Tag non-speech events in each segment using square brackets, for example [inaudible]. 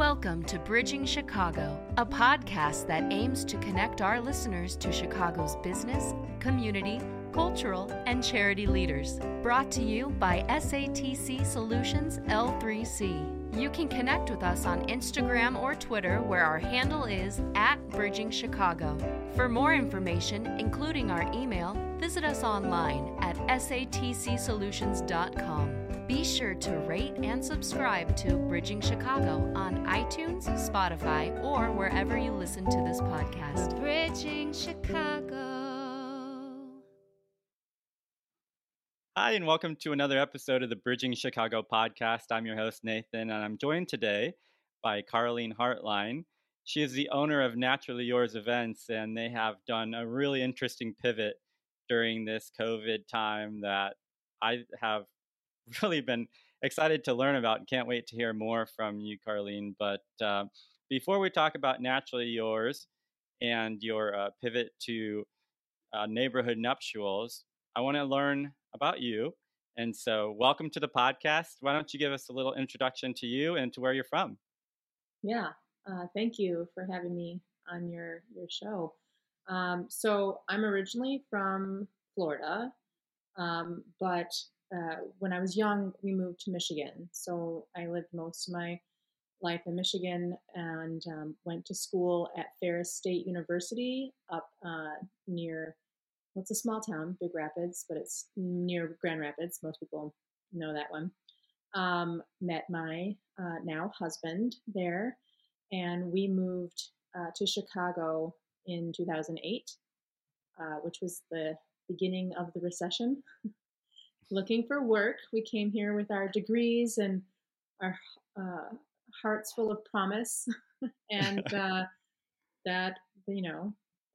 Welcome to Bridging Chicago, a podcast that aims to connect our listeners to Chicago's business, community, cultural, and charity leaders. Brought to you by SATC Solutions L3C. You can connect with us on Instagram or Twitter, where our handle is at Bridging Chicago. For more information, including our email, visit us online at satcsolutions.com. Be sure to rate and subscribe to Bridging Chicago on iTunes, Spotify, or wherever you listen to this podcast. Bridging Chicago. Hi, and welcome to another episode of the Bridging Chicago podcast. I'm your host, Nathan, and I'm joined today by Carleen Hartline. She is the owner of Naturally Yours events, and they have done a really interesting pivot during this COVID time that I have [laughs] really been excited to learn about and can't wait to hear more from you, Carleen. But uh, before we talk about Naturally Yours and your uh, pivot to uh, neighborhood nuptials, I want to learn about you. And so, welcome to the podcast. Why don't you give us a little introduction to you and to where you're from? Yeah, uh, thank you for having me on your your show. Um, so, I'm originally from Florida, um, but uh, when I was young, we moved to Michigan. So I lived most of my life in Michigan and um, went to school at Ferris State University up uh, near, what's a small town, Big Rapids, but it's near Grand Rapids. Most people know that one. Um, met my uh, now husband there, and we moved uh, to Chicago in 2008, uh, which was the beginning of the recession. [laughs] looking for work. We came here with our degrees and our uh, hearts full of promise, [laughs] and [laughs] uh, that you know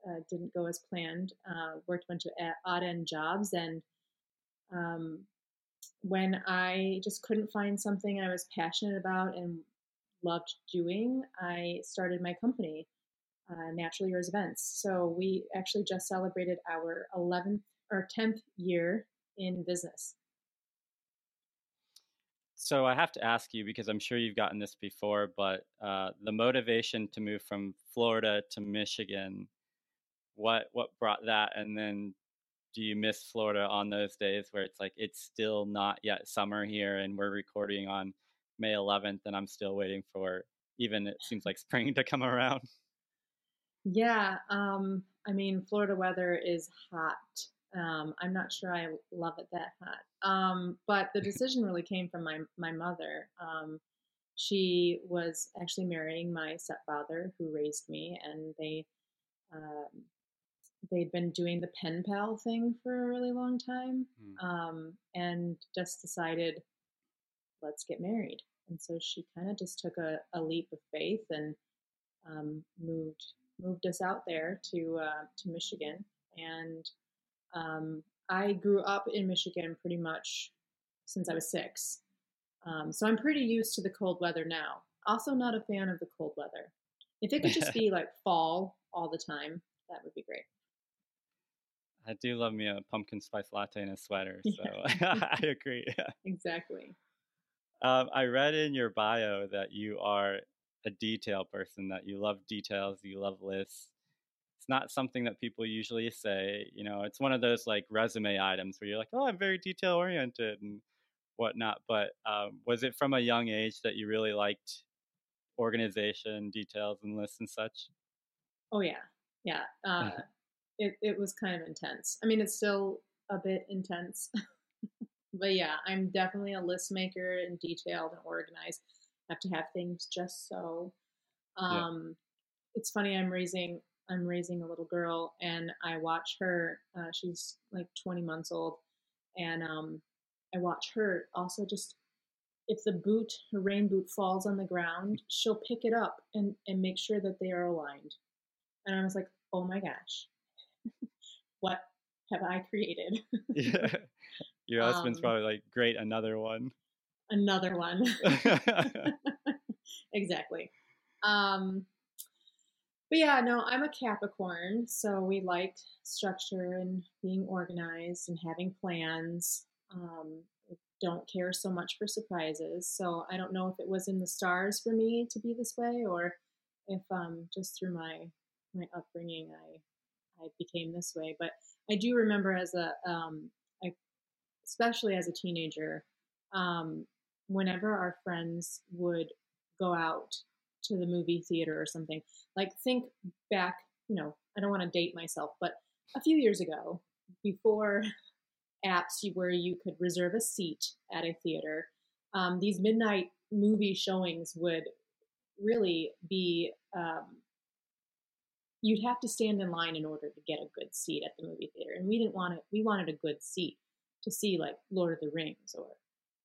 uh, didn't go as planned. Uh, worked a bunch of odd end jobs, and um, when I just couldn't find something I was passionate about and loved doing, I started my company, uh, Naturally Yours Events. So we actually just celebrated our 11th or 10th year in business. So I have to ask you because I'm sure you've gotten this before, but uh, the motivation to move from Florida to Michigan, what what brought that, and then do you miss Florida on those days where it's like it's still not yet summer here, and we're recording on May 11th, and I'm still waiting for even it seems like spring [laughs] to come around. Yeah, um, I mean Florida weather is hot um, I'm not sure I love it that hot. Um, but the [laughs] decision really came from my my mother. Um, she was actually marrying my stepfather, who raised me, and they um, they'd been doing the pen pal thing for a really long time, mm. and just decided, let's get married. And so she kind of just took a, a, leap of faith and um, moved moved us out there to uh, to Michigan and um, I grew up in Michigan pretty much since I was six. Um, so I'm pretty used to the cold weather now. Also, not a fan of the cold weather. If it could just [laughs] be like fall all the time, that would be great. I do love me a pumpkin spice latte and a sweater, so yeah. [laughs] [laughs] I agree. Exactly. Um, I read in your bio that you are a detail person, that you love details, you love lists it's not something that people usually say. You know, it's one of those like resume items where you're like, oh, I'm very detail oriented and whatnot. But um, was it from a young age that you really liked organization, details, and lists and such? Oh yeah, yeah. Uh, it it was kind of intense. I mean, it's still a bit intense, [laughs] but yeah, I'm definitely a list maker and detailed and organized. I have to have things just so. Um, yeah. It's funny. I'm raising I'm raising a little girl and I watch her. Uh, she's like 20 months old, and um, I watch her also just if the boot, her rain boot falls on the ground, she'll pick it up and and make sure that they are aligned. And I was like, oh my gosh, [laughs] what have I created? yeah. [laughs] Your husband's um, probably like, great, another one. Another one. [laughs] exactly. Um, but yeah, no, I'm a Capricorn, so we like structure and being organized and having plans. Um, don't care so much for surprises. So I don't know if it was in the stars for me to be this way or if um, just through my my upbringing I I became this way. But I do remember as a um, I, especially as a teenager, um, whenever our friends would go out to the movie theater or something, like think back, you know, I don't want to date myself, but a few years ago, before apps where you could reserve a seat at a theater, um, these midnight movie showings would really be um, you'd have to stand in line in order to get a good seat at the movie theater and we didn't want it we wanted a good seat to see like lord of the rings or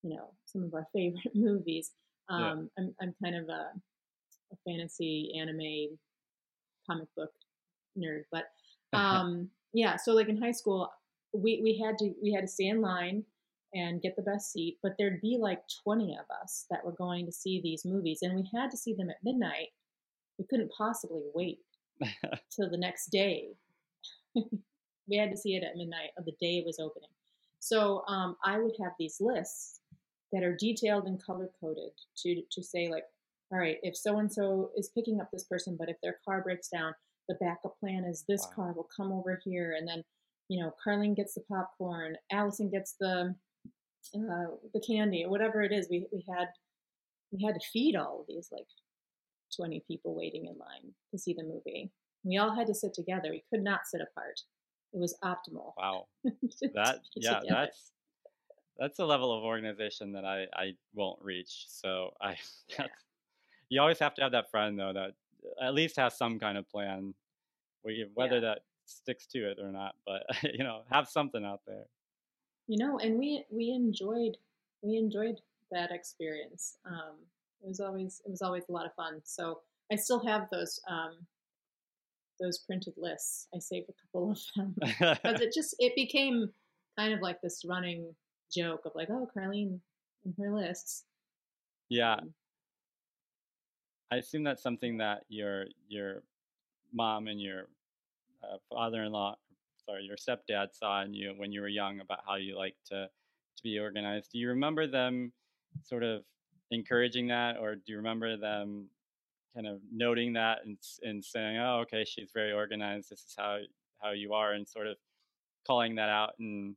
you know some of our [laughs] favorite movies um, yeah. I'm, I'm kind of a, a, fantasy anime comic book nerd but [laughs] um, yeah so like in high school we, we had to we had to stay in line and get the best seat but there'd be like 20 of us that were going to see these movies and we had to see them at midnight. We couldn't possibly wait [laughs] till the next day. [laughs] We had to see it at midnight of the day it was opening. So um, i would have these lists that are detailed and color coded to to say like all right if so and so is picking up this person but if their car breaks down the backup plan is this wow. car will come over here and then you know carlene gets the popcorn allison gets the uh, the candy or whatever it is we, we had we had to feed all of these like 20 people waiting in line to see the movie we all had to sit together we could not sit apart it was optimal wow [laughs] that yeah together. that's that's a level of organization that I, I won't reach. So I, [laughs] yeah. You always have to have that friend though that at least has some kind of plan, whether yeah. that sticks to it or not. But [laughs] you know, have something out there. You know, and we we enjoyed we enjoyed that experience. Um, it was always it was always a lot of fun. So I still have those um, those printed lists. I saved a couple of them [laughs] because it just it became kind of like this running joke of like, oh, Carlene and her lists. Yeah. Um, I assume that's something that your your mom and your uh, father-in-law, sorry, your stepdad saw in you when you were young about how you like to to be organized. Do you remember them sort of encouraging that, or do you remember them kind of noting that and and saying, "Oh, okay, she's very organized. This is how how you are," and sort of calling that out and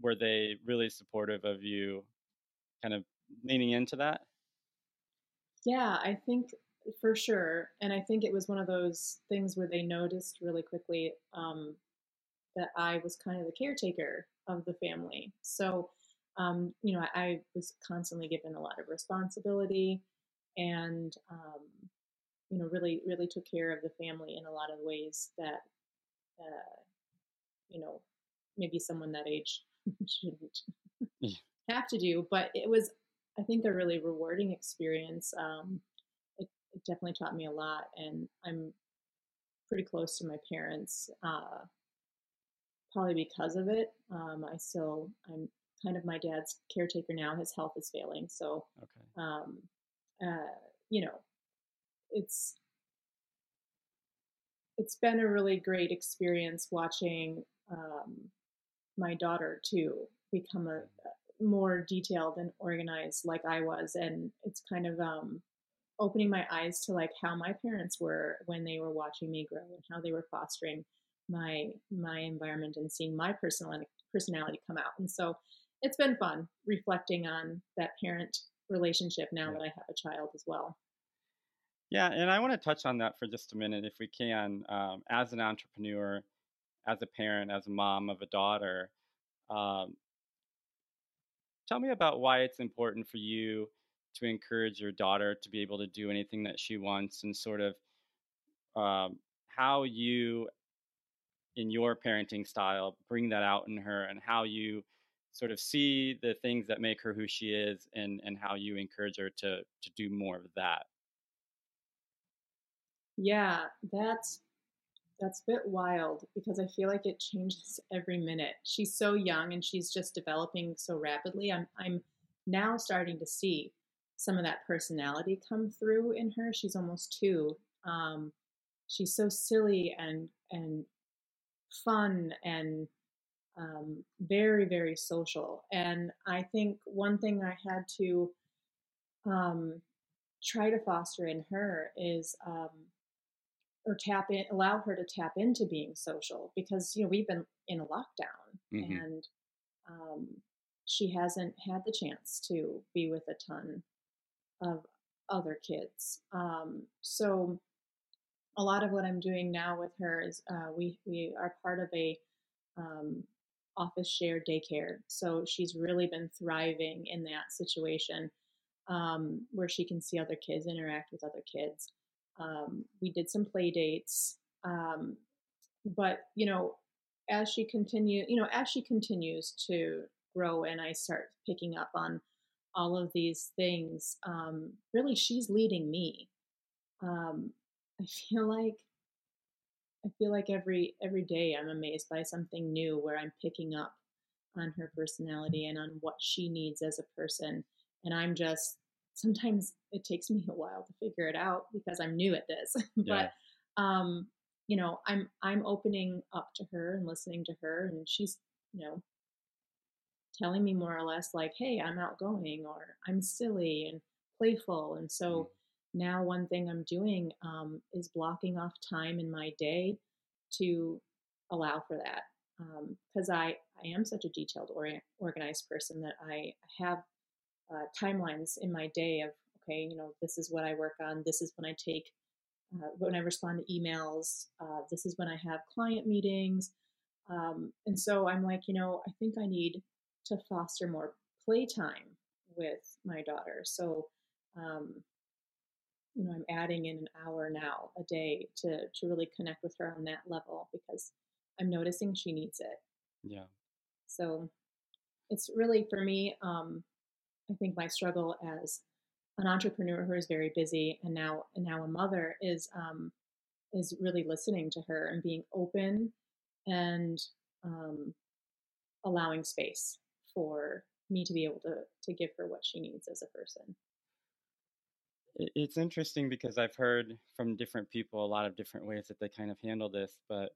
were they really supportive of you kind of leaning into that? Yeah, I think for sure. And I think it was one of those things where they noticed really quickly um, that I was kind of the caretaker of the family. So, um, you know, I, I, was constantly given a lot of responsibility and, um, you know, really, really took care of the family in a lot of ways that, uh, you know, maybe someone that age [laughs] shouldn't have to do. But it was, I think, a really rewarding experience. Um, it, it, definitely taught me a lot, and I'm pretty close to my parents. Uh, probably because of it. Um, I still, I'm kind of my dad's caretaker now. His health is failing, so okay. um, uh, you know, it's it's been a really great experience watching um, my daughter to become a, more detailed and organized like I was, and it's kind of um, opening my eyes to like how my parents were when they were watching me grow and how they were fostering my my environment and seeing my personality personality come out. And so it's been fun reflecting on that parent relationship now yeah. that I have a child as well. Yeah, and I want to touch on that for just a minute, if we can. Um, as an entrepreneur, as a parent, as a mom of a daughter. Um, tell me about why it's important for you to encourage your daughter to be able to do anything that she wants and sort of um, how you in your parenting style bring that out in her and how you sort of see the things that make her who she is and and how you encourage her to to do more of that. Yeah that's that's a bit wild because I feel like it changes every minute. She's so young and she's just developing so rapidly. I'm I'm now starting to see some of that personality come through in her. She's almost two. Um, she's so silly and and fun and um, very, very social. And I think one thing I had to um, try to foster in her is um, or tap in allow her to tap into being social because you know we've been in a lockdown mm-hmm. and um, she hasn't had the chance to be with a ton of other kids um, so a lot of what i'm doing now with her is uh, we we are part of a um, office shared daycare so she's really been thriving in that situation um, where she can see other kids, interact with other kids. Um, we did some play dates, um, but you know, as she continue, you know, as she continues to grow, and I start picking up on all of these things, um, really, she's leading me. Um, I [laughs] feel like I feel like every every day I'm amazed by something new where I'm picking up on her personality and on what she needs as a person and I'm just sometimes it takes me a while to figure it out because I'm new at this. [laughs] but um, you know, I'm I'm opening up to her and listening to her, and she's you know telling me more or less like, "Hey, I'm outgoing," or "I'm silly and playful," and so. Mm. Now, one thing I'm doing um, is blocking off time in my day to allow for that because um, I, I am such a detailed or- organized person that I have uh, timelines in my day of okay, you know, this is what I work on. This is when I take uh, when I respond to emails. Uh, this is when I have client meetings. Um, and so I'm like, you know, I think I need to foster more playtime with my daughter. So, um, you know, I'm adding in an hour now a day to to really connect with her on that level because I'm noticing she needs it. Yeah. So it's really for me um, I think my struggle as an entrepreneur who is very busy and now and now a mother is um, is really listening to her and being open and um, allowing space for me to be able to to give her what she needs as a person. It's interesting because I've heard from different people a lot of different ways that they kind of handle this, but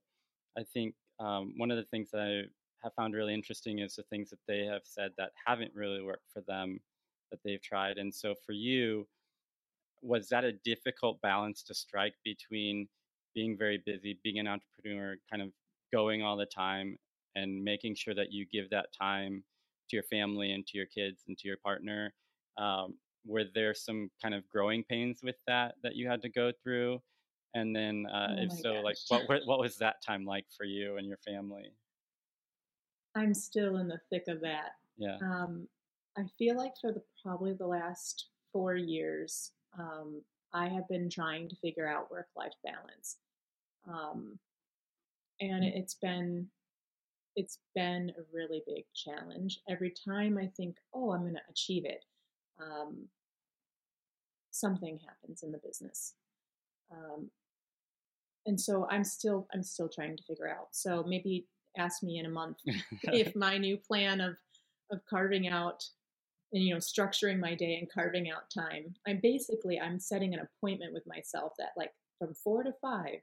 I think um, one of the things that I have found really interesting is the things that they have said that haven't really worked for them that they've tried. And so for you, was that a difficult balance to strike between being very busy, being an entrepreneur, kind of going all the time, and making sure that you give that time to your family and to your kids and to your partner? Um, were there some kind of growing pains with that that you had to go through? And then, uh, oh if so, gosh. like what what was that time like for you and your family? I'm still in the thick of that. Yeah. Um, I feel like for the probably the last four years, um, I have been trying to figure out work life balance, um, and mm. it's been it's been a really big challenge. Every time I think, oh, I'm going to achieve it, um, something happens in the business, um, and so I'm still I'm still trying to figure out. So maybe ask me in a month [laughs] if my new plan of of carving out and you know structuring my day and carving out time i'm basically i'm setting an appointment with myself that like from four to five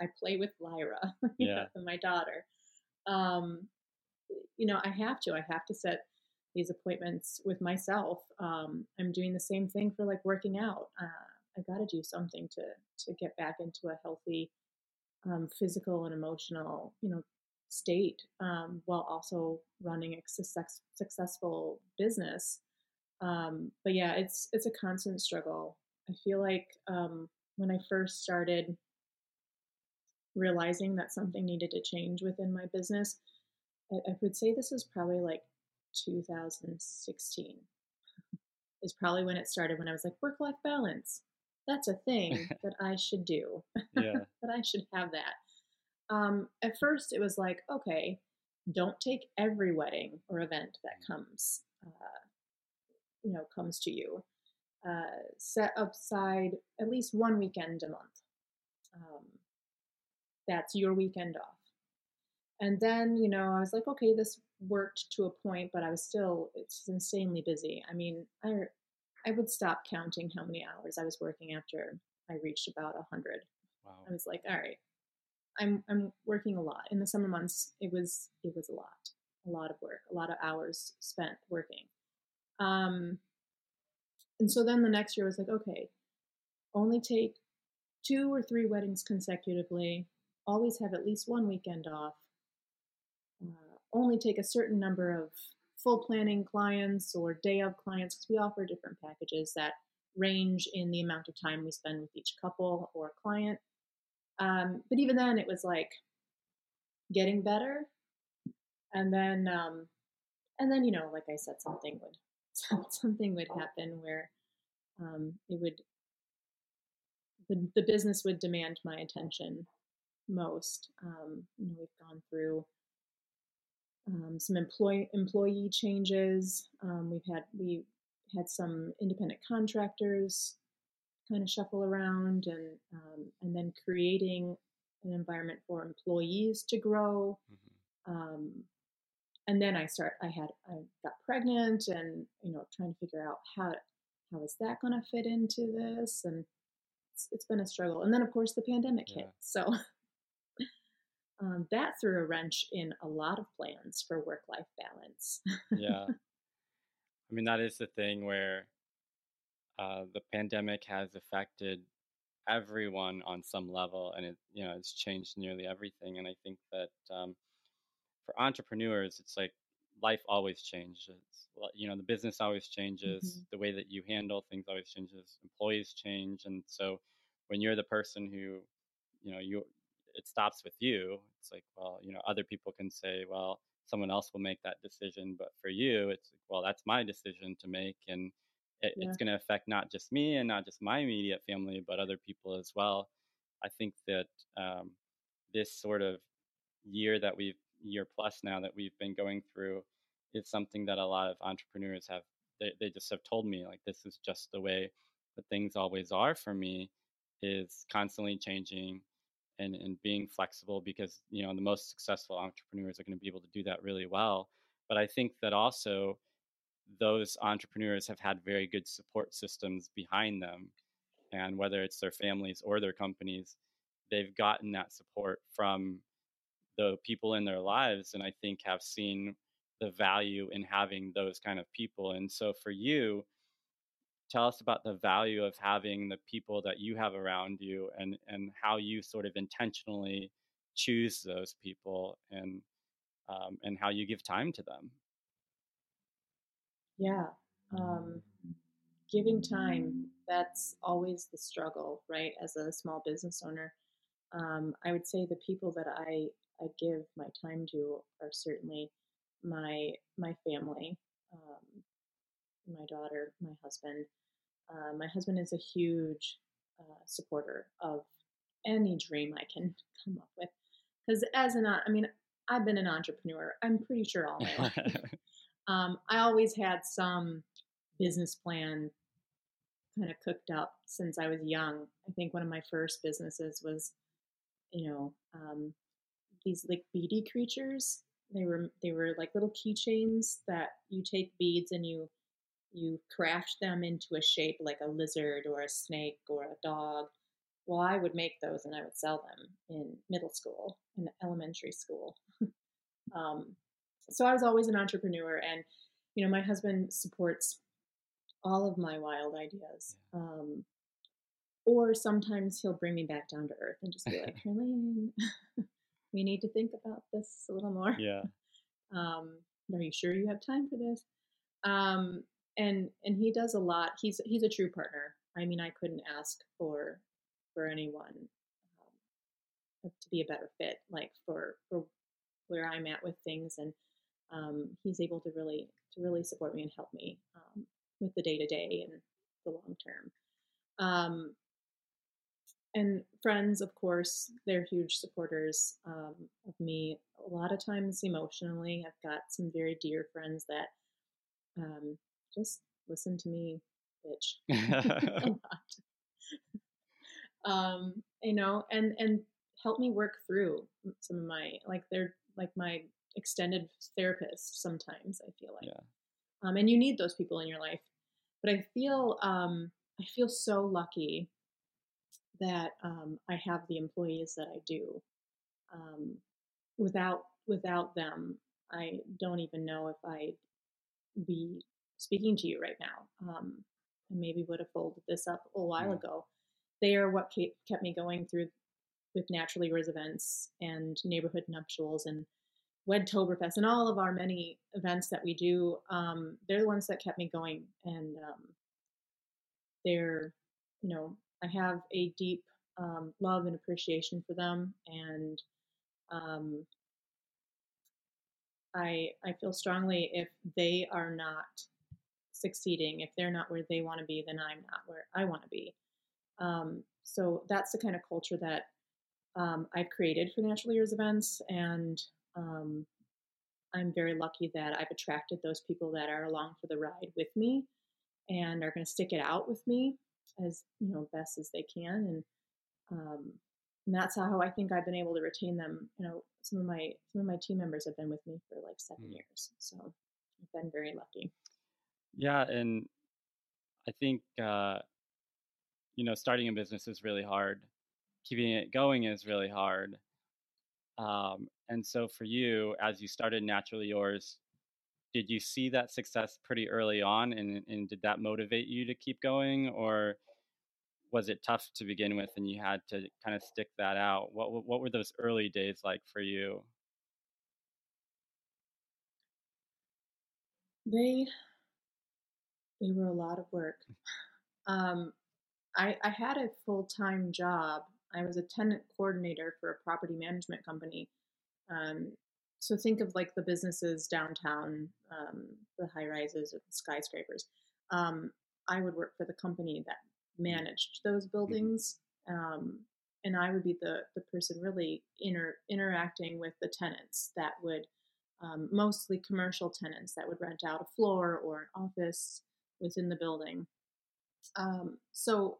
i play with lyra [laughs] yeah. my daughter. Um, you know i have to i have to set these appointments with myself. Um, i'm doing the same thing for like working out. Uh, i got to do something to to get back into a healthy um, physical and emotional you know state um, while also running a success, successful business um, but yeah, it's it's a constant struggle. I feel like um, when I first started realizing that something needed to change within my business, I, I would say this was probably like 2016 is probably when it started. When I was like work life balance, that's a thing [laughs] that I should do. Yeah. [laughs] that I should have that. Um, at first, it was like, okay, don't take every wedding or event that mm. comes uh, you know comes to you. Uh, set aside at least one weekend a month. Um, that's your weekend off. And then, you know, I was like, okay, this worked to a point, but I was still, it's insanely busy. I mean, I, I would stop counting how many hours I was working after I reached about a hundred. Wow. I was like, all right, I'm, I'm working a lot. In the summer months, it was, it was a lot. a lot of work, a lot of hours spent working. Um, and so then the next year was like, okay, only take two or three weddings consecutively, always have at least one weekend off, uh, only take a certain number of full planning clients or day of clients because we offer different packages that range in the amount of time we spend with each couple or client. Um, but even then, it was like getting better, and then um, and then you know, like I said, something would [laughs] something would happen where um, it would the, the business would demand my attention most. Um, you know, we've gone through um, some employee employee changes. Um, we've had we had some independent contractors kind of shuffle around, and um, and then creating an environment for employees to grow. Mm-hmm. Um, and then I start. I had I got pregnant, and you know, trying to figure out how how is that going to fit into this, and it's, it's been a struggle. And then of course the pandemic yeah. hit, so [laughs] um, that threw a wrench in a lot of plans for work life balance. yeah. [laughs] I mean, that is the thing where uh, the pandemic has affected everyone on some level and it you know it's changed nearly everything and i think that um, for entrepreneurs it's like life always changes you know the business always changes mm-hmm. the way that you handle things always changes employees change and so when you're the person who you know you it stops with you it's like well you know other people can say well someone else will make that decision but for you it's like well that's my decision to make and it, yeah. it's going to affect not just me and not just my immediate family but other people as well i think that um, this sort of year that we've year plus now that we've been going through is something that a lot of entrepreneurs have they, they just have told me like this is just the way that things always are for me is constantly changing and, and being flexible because you know the most successful entrepreneurs are going to be able to do that really well but i think that also those entrepreneurs have had very good support systems behind them and whether it's their families or their companies they've gotten that support from the people in their lives and i think have seen the value in having those kind of people and so for you tell us about the value of having the people that you have around you and and how you sort of intentionally choose those people and um, and how you give time to them yeah um, giving time that's always the struggle right as a small business owner um, i would say the people that i i give my time to are certainly my my family um, my daughter my husband uh, my husband is a huge uh, supporter of any dream I can [laughs] come up with. Because as an, I mean, I've been an entrepreneur. I'm pretty sure all my life. [laughs] [laughs] um, I always had some business plan kind of cooked up since I was young. I think one of my first businesses was, you know, um, these like beady creatures. They were they were like little keychains that you take beads and you you craft them into a shape like a lizard or a snake or a dog. Well, I would make those and I would sell them in middle school and elementary school. [laughs] um, so I was always an entrepreneur, and you know, my husband supports all of my wild ideas. Um, or sometimes he'll bring me back down to earth and just be like, [laughs] Helene, [laughs] we need to think about this a little more. Yeah. [laughs] Um, are you sure you have time for this? Um, and and he does a lot. He's he's a true partner. I mean, I couldn't ask for for anyone um, to be a better fit, like for for where I'm at with things, and um, he's able to really to really support me and help me um, with the day to day and the long term. Um, and friends, of course, they're huge supporters um, of me. A lot of times emotionally, I've got some very dear friends that um, just listen to me, bitch. [laughs] a um, you know, and and help me work through some of my like they're like my extended therapist sometimes i feel like yeah. um, and you need those people in your life but i feel um, i feel so lucky that um, i have the employees that i do um, without without them I don't even know if I'd be speaking to you right now. Um, I maybe would have folded this up a while Mm. ago. They are what kept me going through with Naturally Yours events and neighborhood nuptials and Wedtoberfest and all of our many events that we do. Um, they're the ones that kept me going, and um, they're, you know, I have a deep um, love and appreciation for them, and um, I I feel strongly if they are not succeeding, if they're not where they want to be, then I'm not where I want to be. Um, so that's the kind of culture that um, I've created for Naturally Yours events, and um, I'm very lucky that I've attracted those people that are along for the ride with me and are going to stick it out with me as you know best as they can, and um, and that's how I think I've been able to retain them. You know, some of my some of my team members have been with me for like seven Mm. years, so I've been very lucky. Yeah, and I think uh, you know starting a business is really hard. Keeping it going is really hard. Um, and so for you, as you started Naturally Yours, did you see that success pretty early on, and and did that motivate you to keep going, or was it tough to begin with, and you had to kind of stick that out? What what were those early days like for you? They they were a lot of work. Um, I, I had a full time job. I was a tenant coordinator for a property management company. Um, so think of like the businesses downtown, um, the high rises or the skyscrapers. Um, I would work for the company that managed those buildings, um, and I would be the the person really inter- interacting with the tenants that would um, mostly commercial tenants that would rent out a floor or an office within the building. Um, so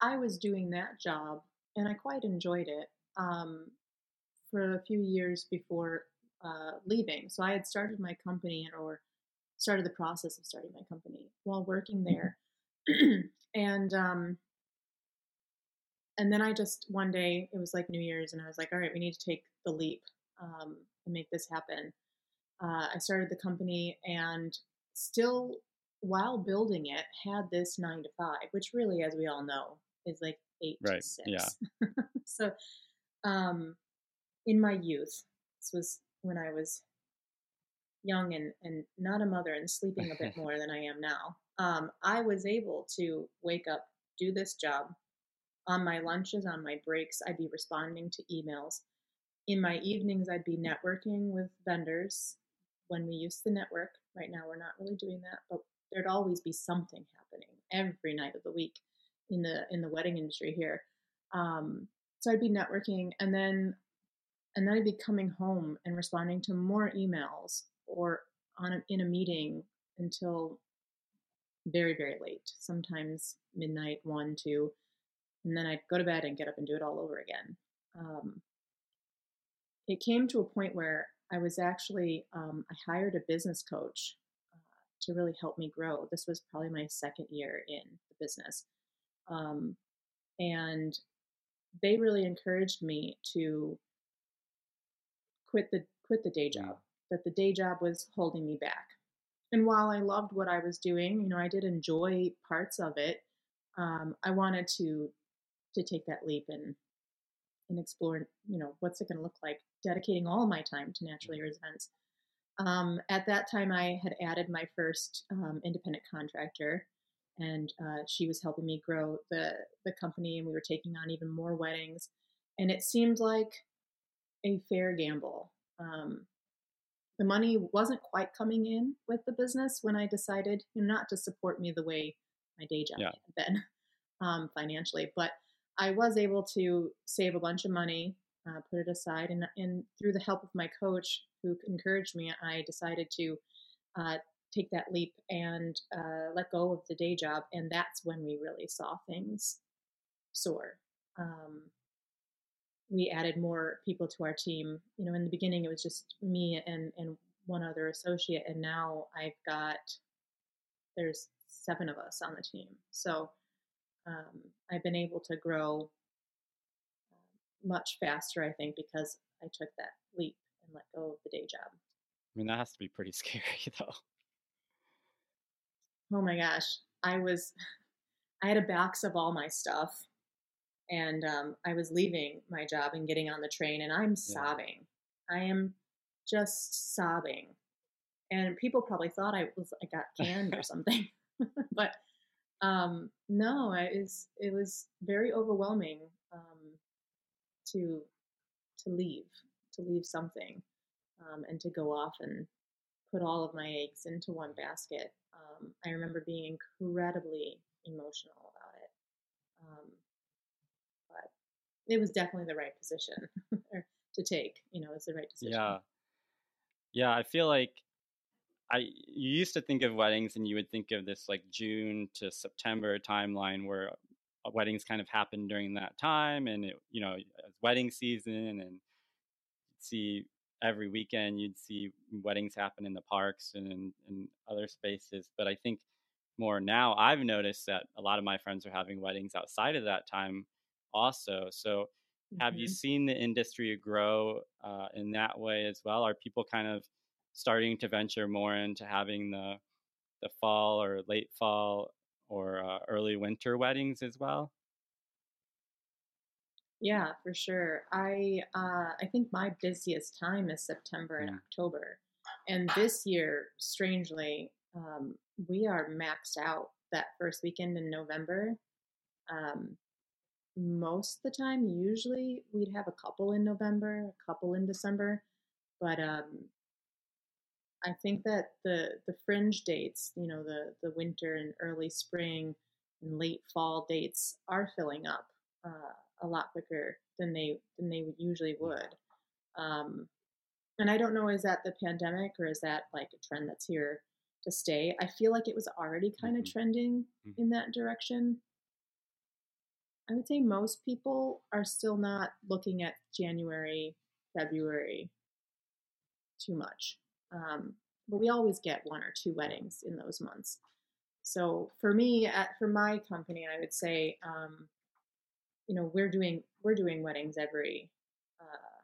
I was doing that job and I quite enjoyed it um, for a few years before uh, leaving. So I had started my company or started the process of starting my company while working there. [clears throat] and um, and then I just one day it was like New Year's and I was like, all right, we need to take the leap um, and make this happen. Uh, I started the company and still while building it had this nine to five, which really, as we all know, is like eight Right, to six. yeah. [laughs] so um, in my youth, this was when I was young and, and not a mother and sleeping a bit [laughs] more than I am now. Um, I was able to wake up, do this job. On my lunches, on my breaks, I'd be responding to emails. In my evenings, I'd be networking with vendors when we used to network. Right now, we're not really doing that, but there'd always be something happening every night of the week in the in the wedding industry here. Um, so I'd be networking, and then and then I'd be coming home and responding to more emails or on a, in a meeting until very very late, sometimes midnight, one, two, and then I'd go to bed and get up and do it all over again. Um, it came to a point where I was actually um, I hired a business coach uh, to really help me grow. This was probably my second year in the business, um, and they really encouraged me to quit the quit the day job. That the day job was holding me back. And while I loved what I was doing, you know, I did enjoy parts of it. Um, I wanted to to take that leap and and explore, you know, what's it going to look like dedicating all my time to Naturally Yours events. Um, at that time, I had added my first um, independent contractor, and uh, she was helping me grow the the company, and we were taking on even more weddings. And it seemed like a fair gamble. Um, the money wasn't quite coming in with the business when I decided not to support me the way my day job Yeah. had been [laughs] um, financially, but I was able to save a bunch of money, uh, put it aside, and, and through the help of my coach who encouraged me, I decided to uh, take that leap and uh, let go of the day job. And that's when we really saw things soar. Um, we added more people to our team. You know, in the beginning, it was just me and, and one other associate, and now I've got there's seven of us on the team. So um, I've been able to grow much faster, I think, because I took that leap and let go of the day job. I mean, that has to be pretty [laughs] scary, though. Oh my gosh. I was, I had a box of all my stuff and um, I was leaving my job and getting on the train and I'm sobbing. I am just sobbing. And people probably thought I was, I got canned or [laughs] something. [laughs] but um, no, it was, it was very overwhelming um, to, to leave, to leave something um, and to go off and put all of my eggs into one basket. Um, I remember being incredibly emotional about it. Um, but it was definitely the right position [laughs] to take. You know, it's the right decision. Yeah. Yeah, I feel like I you used to think of weddings and you would think of this like June to September timeline where uh, weddings kind of happen during that time and it you know wedding season and see every weekend you'd see weddings happen in the parks and in, in other spaces. But I think more now I've noticed that a lot of my friends are having weddings outside of that time also. So have mm-hmm. you seen the industry grow uh, in that way as well? Are people kind of starting to venture more into having the the fall or late fall or uh, early winter weddings as well? Yeah, for sure. I uh, I think my busiest time is September and October, and this year, strangely, um, we are maxed out that first weekend in November. Um, most of the time, usually we'd have a couple in November, a couple in December, but um, I think that the the fringe dates, you know, the the winter and early spring and late fall dates are filling up. Uh, a lot quicker than they than they usually would. Um, and I don't know is that the pandemic or is that like a trend that's here to stay? I feel like it was already kind of mm-hmm. trending mm-hmm. in that direction. I would say most people are still not looking at January, February too much. Um, but we always get one or two weddings in those months. So for me, at, for my company, I would say um, you know we're doing we're doing weddings every uh,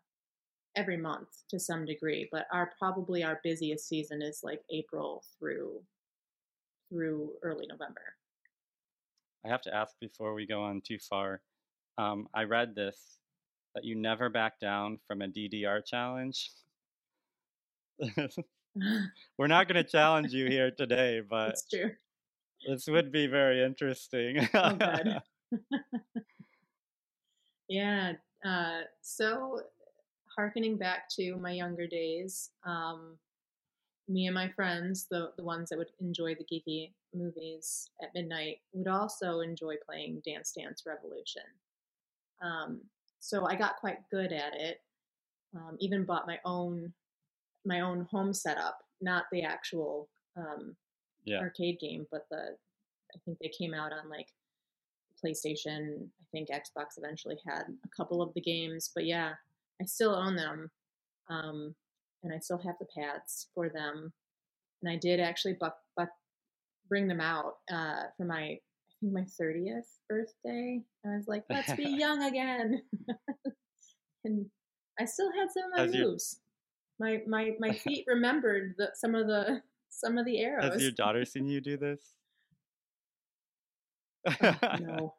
every month to some degree, but our probably our busiest season is like April through through early November. I have to ask before we go on too far. Um, I read this that you never back down from a DDR challenge. [laughs] We're not going to challenge you here today, [laughs] but it's true. This would be very interesting. oh, [laughs] Yeah. Uh, so, harkening back to my younger days, um, me and my friends, the the ones that would enjoy the geeky movies at midnight, would also enjoy playing Dance Dance Revolution. Um, so I got quite good at it. Um, even bought my own my own home setup, not the actual um, yeah. arcade game, but the I think they came out on like PlayStation. I think Xbox eventually had a couple of the games, but yeah, I still own them, um, and I still have the pads for them. And I did actually bring them out uh, for my I think my thirtieth birthday. I was like, let's be [laughs] young again, [laughs] and I still had some of my moves. My my my [laughs] feet remembered the, some of the some of the arrows. Has your daughter seen you do this? [laughs] No,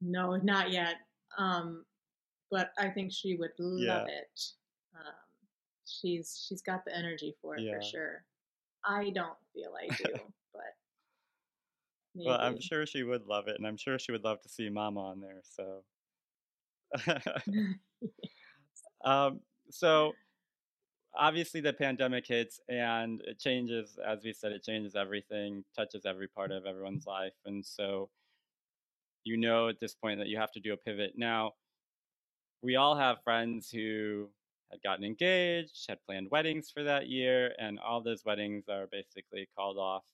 no, not yet. Um, but I think she would love yeah. it. Um, she's she's got the energy for it yeah. for sure. I don't feel I [laughs] do, but maybe. well, I'm sure she would love it, and I'm sure she would love to see Mama on there. So, [laughs] um, so obviously the pandemic hits and it changes as we said it changes everything touches every part of everyone's life and so you know at this point that you have to do a pivot. Now we all have friends who had gotten engaged had planned weddings for that year and all those weddings are basically called off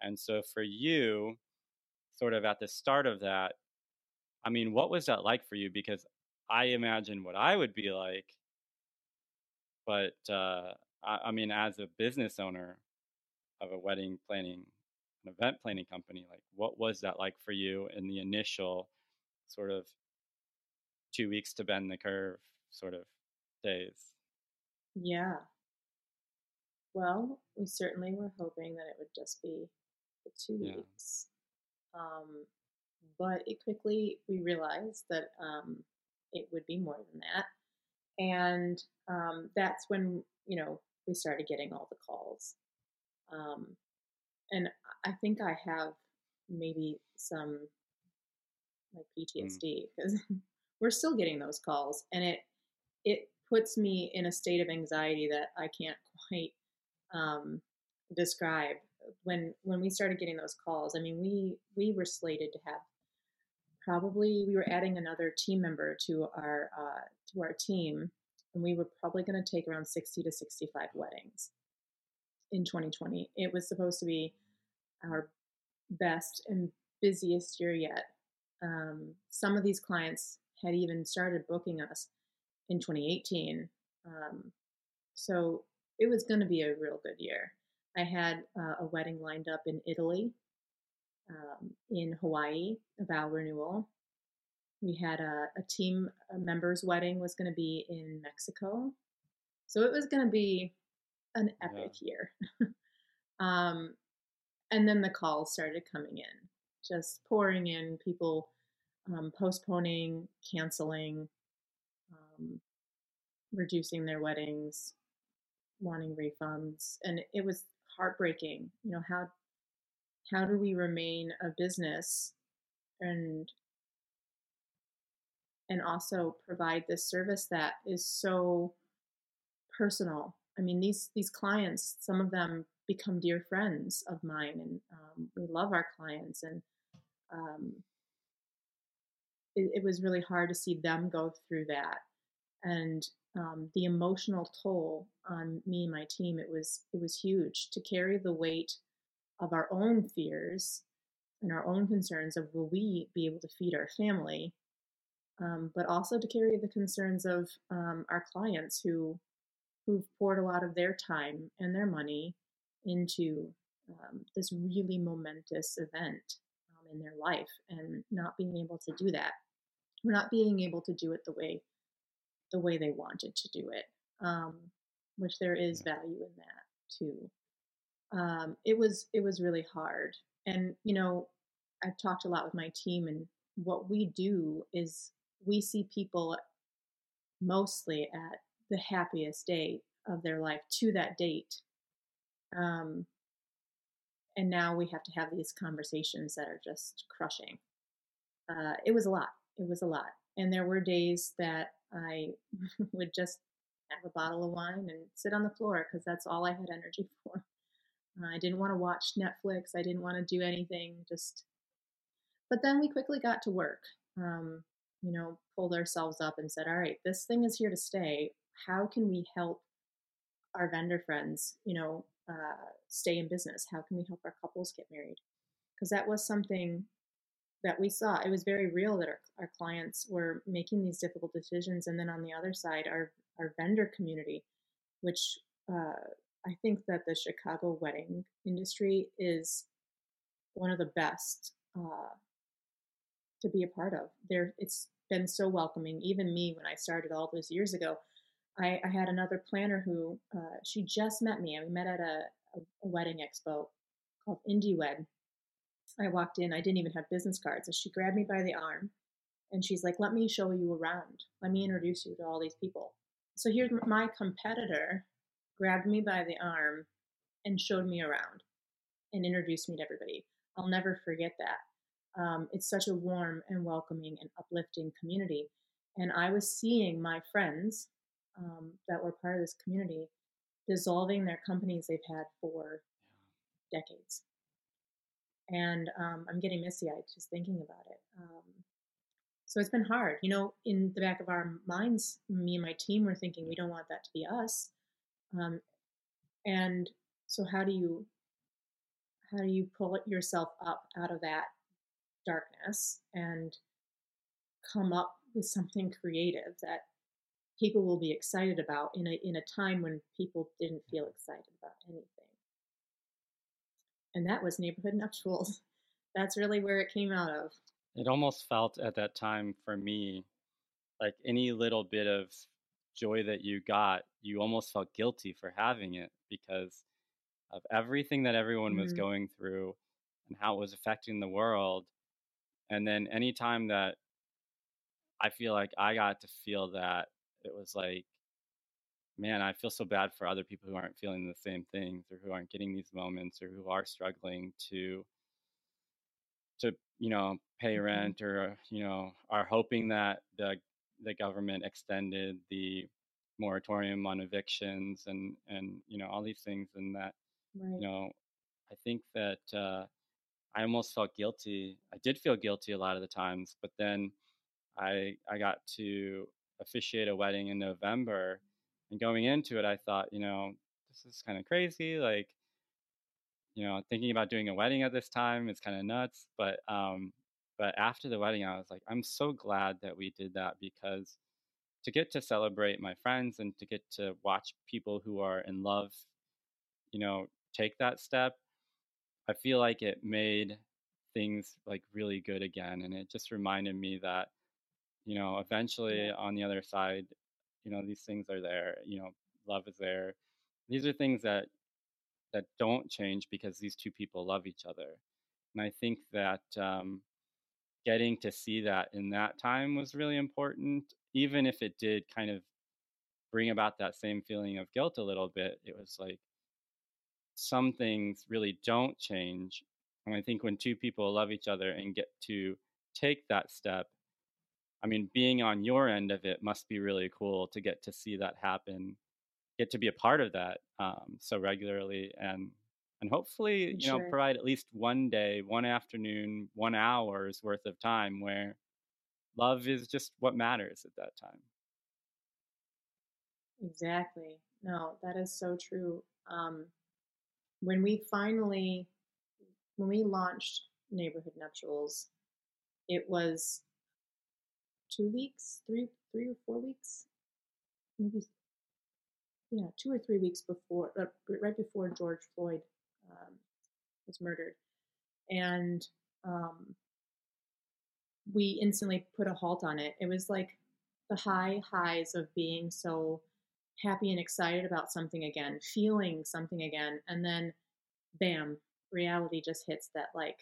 and so for you sort of at the start of that i mean what was that like for you? Because i imagine what i would be like but uh, I, I mean, as a business owner of a wedding planning, an event planning company, like what was that like for you in the initial sort of two weeks to bend the curve sort of days? Yeah. well, we certainly were hoping that it would just be the two Yeah. weeks. Um, but it quickly, we realized that um, it would be more than that. And um, that's when, you know, we started getting all the calls. Um, and I think I have maybe some like Mm. PTSD because [laughs] we're still getting those calls and it it puts me in a state of anxiety that I can't [laughs] quite um, describe when when we started getting those calls. I mean, we we were slated to have probably we were adding another team member to our uh, to our team, and we were probably going to take around sixty to sixty five weddings in 2020. It was supposed to be our best and busiest year yet. Um, some of these clients had even started booking us in 2018. Um, so it was going to be a real good year. I had uh, a wedding lined up in Italy, um, in Hawaii, a vow renewal. We had a, a team a member's wedding was going to be in Mexico. So it was going to be an epic year. [laughs] um, and then the calls started coming in, just pouring in, people um, postponing, canceling, um, reducing their weddings, wanting refunds, and it was heartbreaking. You know how how do we remain a business and and also provide this service that is so personal. I mean, these these clients, some of them become dear friends of mine, and um, we love our clients, and um, it, it, was really hard to see them go through that, and um, the emotional toll on me and my team. It was it was huge to carry the weight of our own fears and our own concerns of will we be able to feed our family um, but also to carry the concerns of um, our clients who who've poured a lot of their time and their money into um, this really momentous event um, in their life and not being able to do that. We're not being able to do it the way the way they wanted to do it um, which there is value in that too um, it was it was really hard and you know i've talked a lot with my team and what we do is we see people mostly at the happiest day of their life to that date. Um, and now we have to have these conversations that are just crushing. Uh, it was a lot. It was a lot. And there were days that I [laughs] would just have a bottle of wine and sit on the floor because that's all I had energy [laughs] for. Uh, I didn't want to watch Netflix. I didn't want to do anything. Just, but then we quickly got to work. Um, you know, pulled ourselves up and said, all right, this thing is here to stay. How can we help our vendor friends, you know, uh, stay in business? How can we help our couples get married? Because that was something that we saw. It was very real that our, our clients were making these difficult decisions. And then on the other side, our, our vendor community, which uh, I think that the Chicago wedding industry is one of the best uh, to be a part of. There, it's been so welcoming. Even me, when I started all those years ago, I, I had another planner who uh, she just met me. We met at a, a, a wedding expo called Indie Wed. I walked in. I didn't even have business cards, and she grabbed me by the arm, and she's like, "Let me show you around. Let me introduce you to all these people." So here's my competitor grabbed me by the arm and showed me around and introduced me to everybody. I'll never forget that um, it's such a warm and welcoming and uplifting community. And I was seeing my friends um, that were part of this community dissolving their companies they've had for decades. And um, I'm getting misty eyed just thinking about it. Um, so it's been hard. You know, in the back of our minds, me and my team were thinking we don't want that to be us. Um, and so how do you how do you pull yourself up out of that darkness and come up with something creative that people will be excited about in a in a time when people didn't feel excited about anything. And that was neighborhood nuptials. [laughs] That's really where it came out of. It almost felt at that time for me like any little bit of joy that you got, you almost felt guilty for having it because of everything that everyone was Mhm. going through and how it was affecting the world. And then anytime that I feel like I got to feel that, it was like, man, I feel so bad for other people who aren't feeling the same things or who aren't getting these moments or who are struggling to to you know pay Mhm. rent or you know are hoping that the the government extended the moratorium on evictions and and you know all these things and that you know I think that uh, I almost felt guilty. I did feel guilty a lot of the times, but then I I got to officiate a wedding in November, and going into it, I thought, you know, this is kind of crazy. Like, you know, thinking about doing a wedding at this time is kind of nuts. But um, but after the wedding, I was like, I'm so glad that we did that because to get to celebrate my friends and to get to watch people who are in love, you know, take that step, I feel like it made things like really good again, and it just reminded me that you know, eventually on the other side, you know, these things are there, you know, love is there. These are things that that don't change because these two people love each other. And I think that um, getting to see that in that time was really important, even if it did kind of bring about that same feeling of guilt a little bit. It was like some things really don't change. And I think when two people love each other and get to take that step, I mean, being on your end of it must be really cool to get to see that happen, get to be a part of that um, so regularly, and and hopefully, you know, provide at least one day, one afternoon, one hour's worth of time where love is just what matters at that time. Exactly. No, that is so true. Um, when we finally, when we launched Neighborhood Nuptials, it was two weeks, three, three or four weeks, maybe, yeah, two or three weeks before, uh, right before George Floyd was murdered, and um, we instantly put a halt on it. It was like the high highs of being so happy and excited about something again, feeling something again, and then bam, reality just hits that like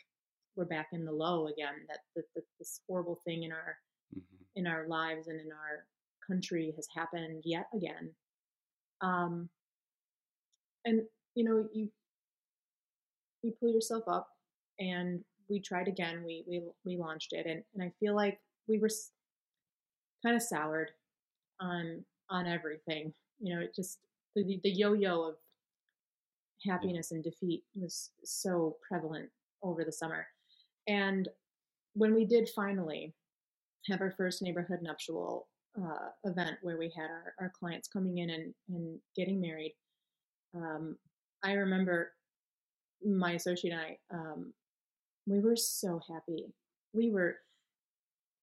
we're back in the low again. That, that, that this horrible thing in our hmm in our lives and in our country has happened yet again. Um, and you know, you you pull yourself up, and we tried again. We we we launched it, and and I feel like we were kind of soured on on everything. You know, it just the the yo-yo of happiness and defeat was so prevalent over the summer. And when we did finally have our first neighborhood nuptial uh, event where we had our, our clients coming in and, and getting married, um, I remember my associate and I, um, we were so happy. We were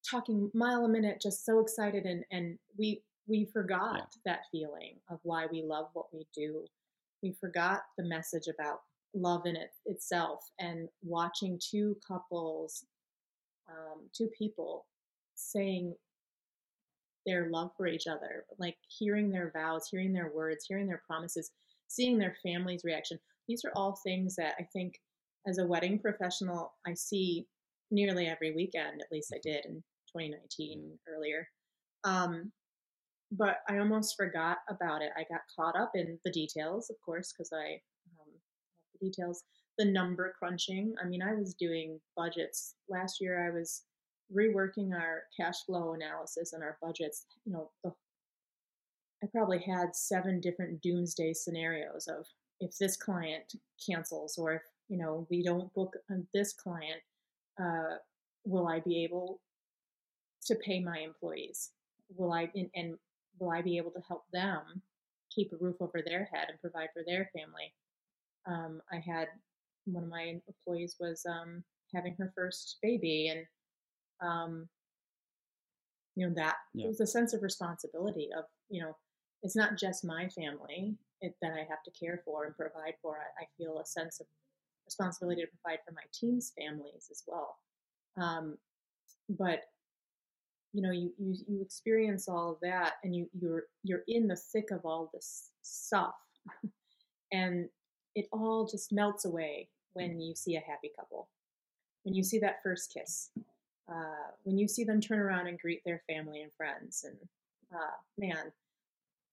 talking mile a minute, just so excited, and and we we Yeah. forgot that feeling of why we love what we do. We forgot the message about love in it itself, and watching two couples, um, two people, saying their love for each other, like hearing their vows, hearing their words, hearing their promises, seeing their family's reaction. These are all things that I think, as a wedding professional, I see nearly every weekend. At least I did in 2019 earlier. Um, but I almost forgot about it. I got caught up in the details, of course, because I um, the details. The number crunching. I mean, I was doing budgets last year. I was reworking our cash flow analysis and our budgets. You know, the, I probably had seven different doomsday scenarios of if this client cancels or if you know we don't book this client, uh, will I be able to pay my employees? Will I and, and will I be able to help them keep a roof over their head and provide for their family? Um, I had one of my employees was um, having her first baby, and um, you know that Yeah. was a sense of responsibility of you know it's not just my family it, that I have to care for and provide for. I, I feel a sense of responsibility to provide for my team's families as well. Um, but you know you, you you experience all of that and you you're you're in the thick of all this stuff [laughs] and it all just melts away when you see a happy couple when you see that first kiss uh, when you see them turn around and greet their family and friends and uh, man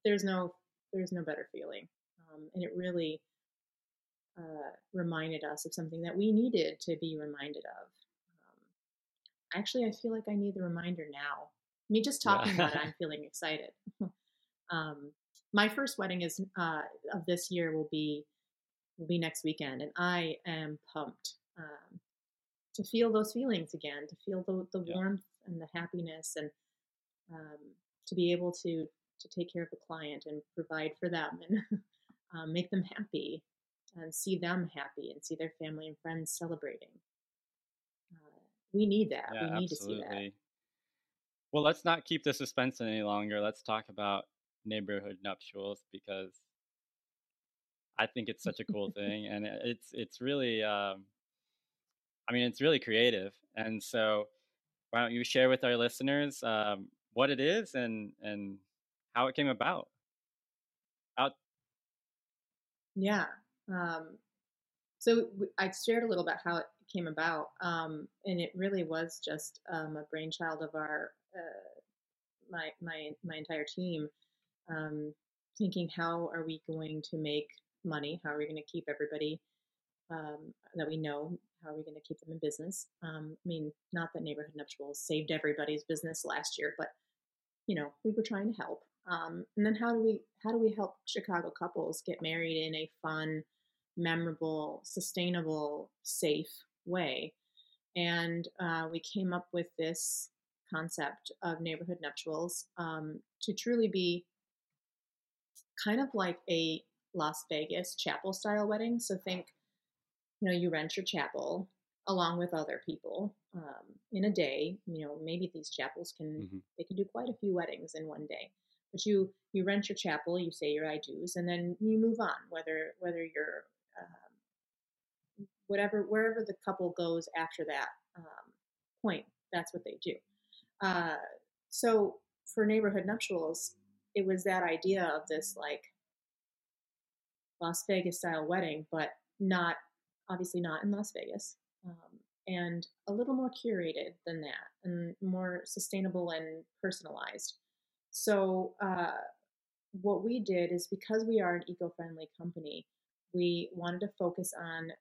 there's no there's no better feeling um, and it really uh, reminded us of something that we needed to be reminded of actually, I feel like I need the reminder now. Me just talking yeah. about it, I'm [laughs] feeling excited. [laughs] um, my first wedding is uh, of this year will be will be next weekend, and I am pumped um, to feel those feelings again, to feel the the yeah. warmth and the happiness, and um, to be able to to take care of the client and provide for them and [laughs] um, make them happy and see them happy and see their family and friends celebrating we need that. Yeah, we need absolutely. to see that. Well, let's not keep the suspense any longer. Let's talk about neighborhood nuptials because I think it's such a cool [laughs] thing, and it's it's really, um, I mean, it's really creative. And so, why don't you share with our listeners um, what it is and and how it came about? Out. Yeah. Um, so I shared a little bit how it came about, um, and it really was just um, a brainchild of our uh, my my my entire team, um, thinking how are we going to make money? How are we going to keep everybody um, that we know? How are we going to keep them in business? Um, I mean, not that neighborhood nuptials saved everybody's business last year, but you know, we were trying to help. Um, and then how do we how do we help Chicago couples get married in a fun, memorable, sustainable, safe way. And uh, we came up with this concept of neighborhood nuptials um, to truly be kind of like a Las Vegas chapel style wedding. So think, you know, you rent your chapel along with other people um, in a day. You know, maybe these chapels can mm-hmm. they can do quite a few weddings in one day. But you you rent your chapel, you say your I do's, and then you move on. Whether whether you're whatever wherever the couple goes after that um, point, that's what they do. Uh, so for neighborhood nuptials, it was that idea of this like Las Vegas style wedding, but not obviously not in Las Vegas, um, and a little more curated than that, and more sustainable and personalized. So uh, what we did is because we are an eco-friendly company, we wanted to focus on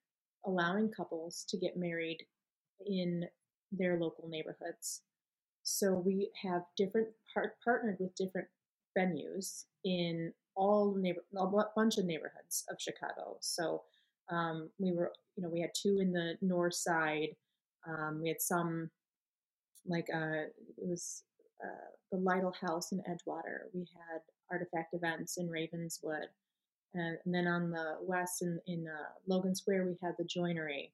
allowing couples to get married in their local neighborhoods. So we have different part, partnered with different venues in all neighbor a bunch of neighborhoods of Chicago. So um, we were you know we had two in the north side. Um, we had some like uh, it was uh, the Lytle House in Edgewater. We had artifact events in Ravenswood. And, and then on the west in, in uh, Logan Square, we had the joinery.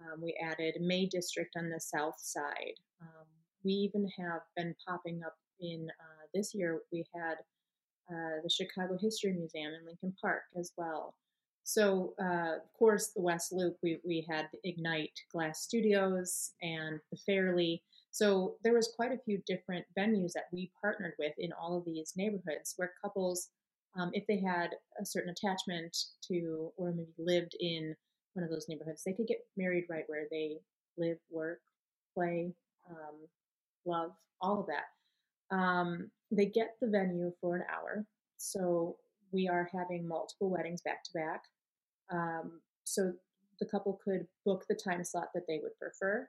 Um, we added May District on the south side. Um, we even have been popping up in uh, this year, we had uh, the Chicago History Museum in Lincoln Park as well. So, uh, of course, the West Loop, we, we had Ignite Glass Studios and the Fairly. So, there was quite a few different venues that we partnered with in all of these neighborhoods where couples um, if they had a certain attachment to or maybe lived in one of those neighborhoods, they could get married right where they live, work, play, um, love, all of that. Um, they get the venue for an hour. So we are having multiple weddings back to back. Um, so the couple could book the time slot that they would prefer.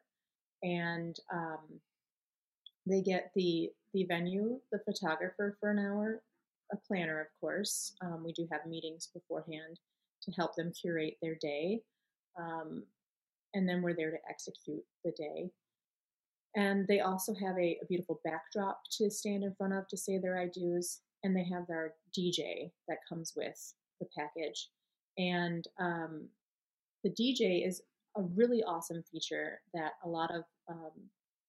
And um, they get the the venue, the photographer for an hour, a planner, of course. Um, we do have meetings beforehand to help them curate their day. Um, and then we're there to execute the day. And they also have a, a, beautiful backdrop to stand in front of to say their I do's. And they have their DJ that comes with the package. And um, the DJ is a really awesome feature that a lot of um,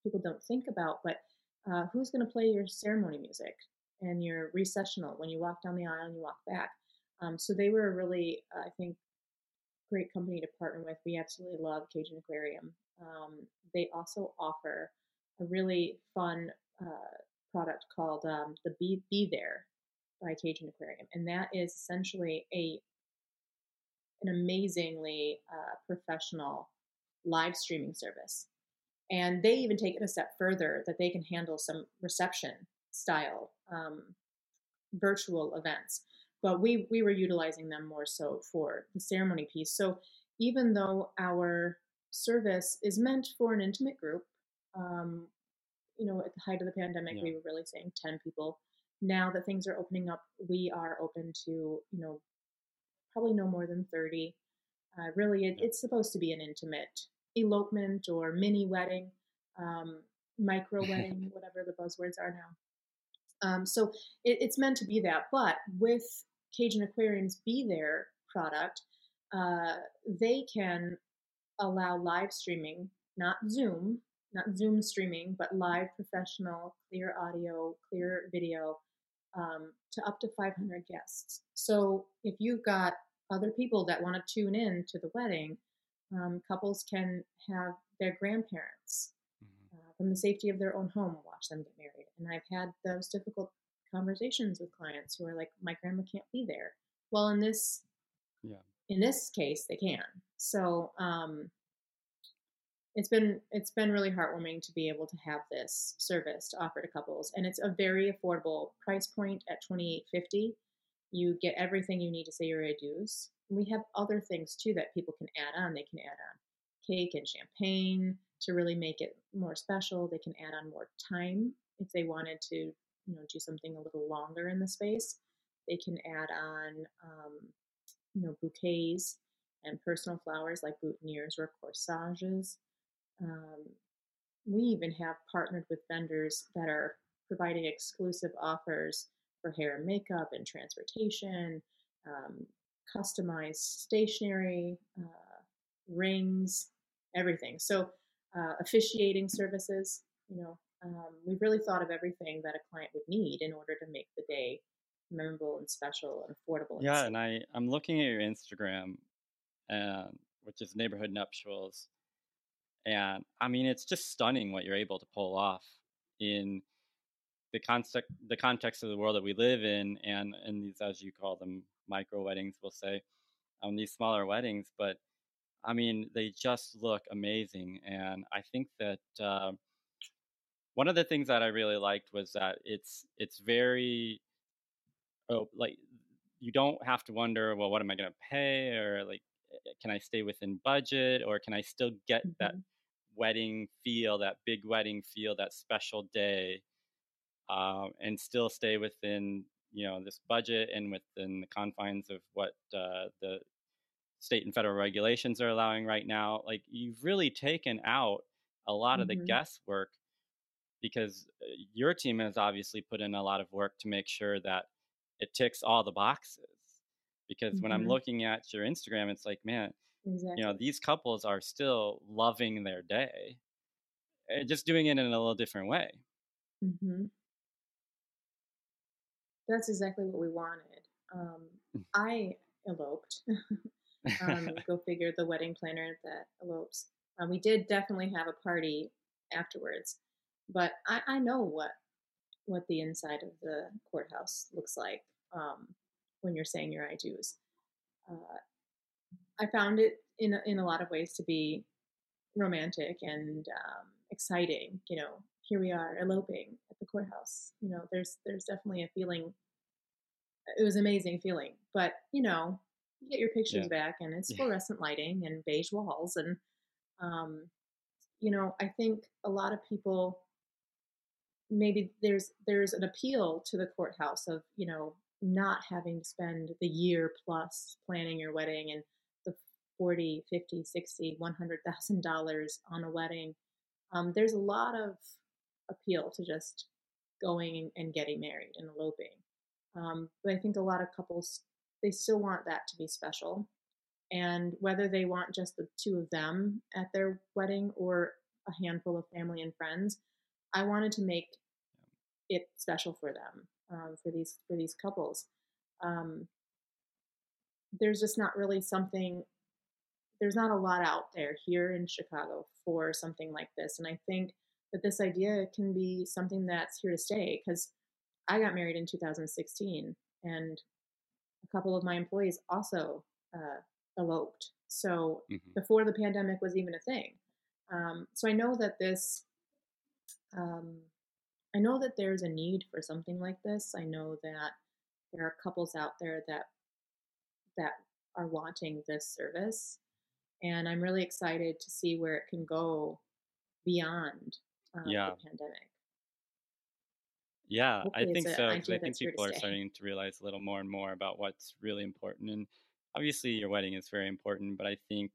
people don't think about. But uh, who's going to play your ceremony music? and your recessional when you walk down the aisle and you walk back. Um, so they were a really, uh, I think, great company to partner with. We absolutely love Cajun Aquarium. Um, they also offer a really fun uh, product called um, the Be, Be There by Cajun Aquarium, and that is essentially a an amazingly uh, professional live streaming service. And they even take it a step further that they can handle some reception style um, virtual events. But we we were utilizing them more so for the ceremony piece. So even though our service is meant for an intimate group, um, you know, at the height of the pandemic, yeah. we were really saying 10 people. Now that things are opening up, we are open to, you know, probably no more than 30. Uh, really, it, it's supposed to be an intimate elopement or mini wedding, um, micro [laughs] wedding, whatever the buzzwords are now. Um, so it, it's meant to be that. But with Cajun Aquarium's Be There product, uh, they can allow live streaming, not Zoom, not Zoom streaming, but live professional, clear audio, clear video um, to up to 500 guests. So if you've got other people that want to tune in to the wedding, um, couples can have their grandparents mm-hmm. uh, from the safety of their own home watch them get married. And I've had those difficult conversations with clients who are like, "My grandma can't be there." Well, in this, yeah, in this case, they can. So um, it's been it's been really heartwarming to be able to have this service to offer to couples, and it's a very affordable price point at twenty eight fifty. You get everything you need to say your adieus. We have other things too that people can add on. They can add on cake and champagne to really make it more special. They can add on more time if they wanted to, you know, do something a little longer in the space. They can add on, um, you know, bouquets and personal flowers like boutonnieres or corsages. Um, we even have partnered with vendors that are providing exclusive offers for hair and makeup and transportation, um, customized stationery, uh, rings, everything. So, uh, officiating services, you know, um, we've really thought of everything that a client would need in order to make the day memorable and special and affordable. Yeah, and I I'm looking at your Instagram, um, which is Neighborhood Nuptials, and I mean it's just stunning what you're able to pull off in the context the context of the world that we live in and in these as you call them micro weddings we'll say um, these smaller weddings but i mean they just look amazing. And i think that uh, one of the things that i really liked was that it's it's very oh like you don't have to wonder well what am i going to pay? or like can i stay within budget or can i still get mm-hmm. that wedding feel that big wedding feel that special day um, and still stay within you know this budget and within the confines of what uh, the state and federal regulations are allowing right now like you've really taken out a lot mm-hmm. of the mm-hmm. guesswork because uh, your team has obviously put in a lot of work to make sure that it ticks all the boxes because mm-hmm. when i'm mm-hmm. looking at your instagram it's like man exactly. you know these couples are still loving their day and just doing it in a little different way mm-hmm. That's exactly what we wanted. Um, mm. I eloped. [laughs] [laughs] um, go figure, the wedding planner that elopes. Um, we did definitely have a party afterwards, but I, I know what what the inside of the courthouse looks like um, when you're saying your I do's. Uh, I found it in a, in a lot of ways to be romantic and um, exciting. You know, here we are eloping at the courthouse. You know, there's there's definitely a feeling. It was amazing feeling, but you know, you get your pictures yeah. back, and it's fluorescent lighting and beige walls, and um, you know, I think a lot of people maybe there's there's an appeal to the courthouse of you know not having to spend the year plus planning your wedding and the 40 50 60 100000 dollars on a wedding um, there's a lot of appeal to just going and getting married and eloping. Um, but I think a lot of couples they still want that to be special, and whether they want just the two of them at their wedding or a handful of family and friends, I wanted to make it special for them um, for these for these couples. Um, there's just not really something. There's not a lot out there here in Chicago for something like this, and I think that this idea can be something that's here to stay because I got married in 2016 and a couple of my employees also uh, eloped. So mm-hmm. before the pandemic was even a thing. Um, so I know that this, um, I know that there's a need for something like this. I know that there are couples out there that that are wanting this service, and I'm really excited to see where it can go beyond uh, yeah. the pandemic. Yeah, Hopefully I think so. I think people are starting to realize a little more and more about what's really important. And obviously, your wedding is very important, but I think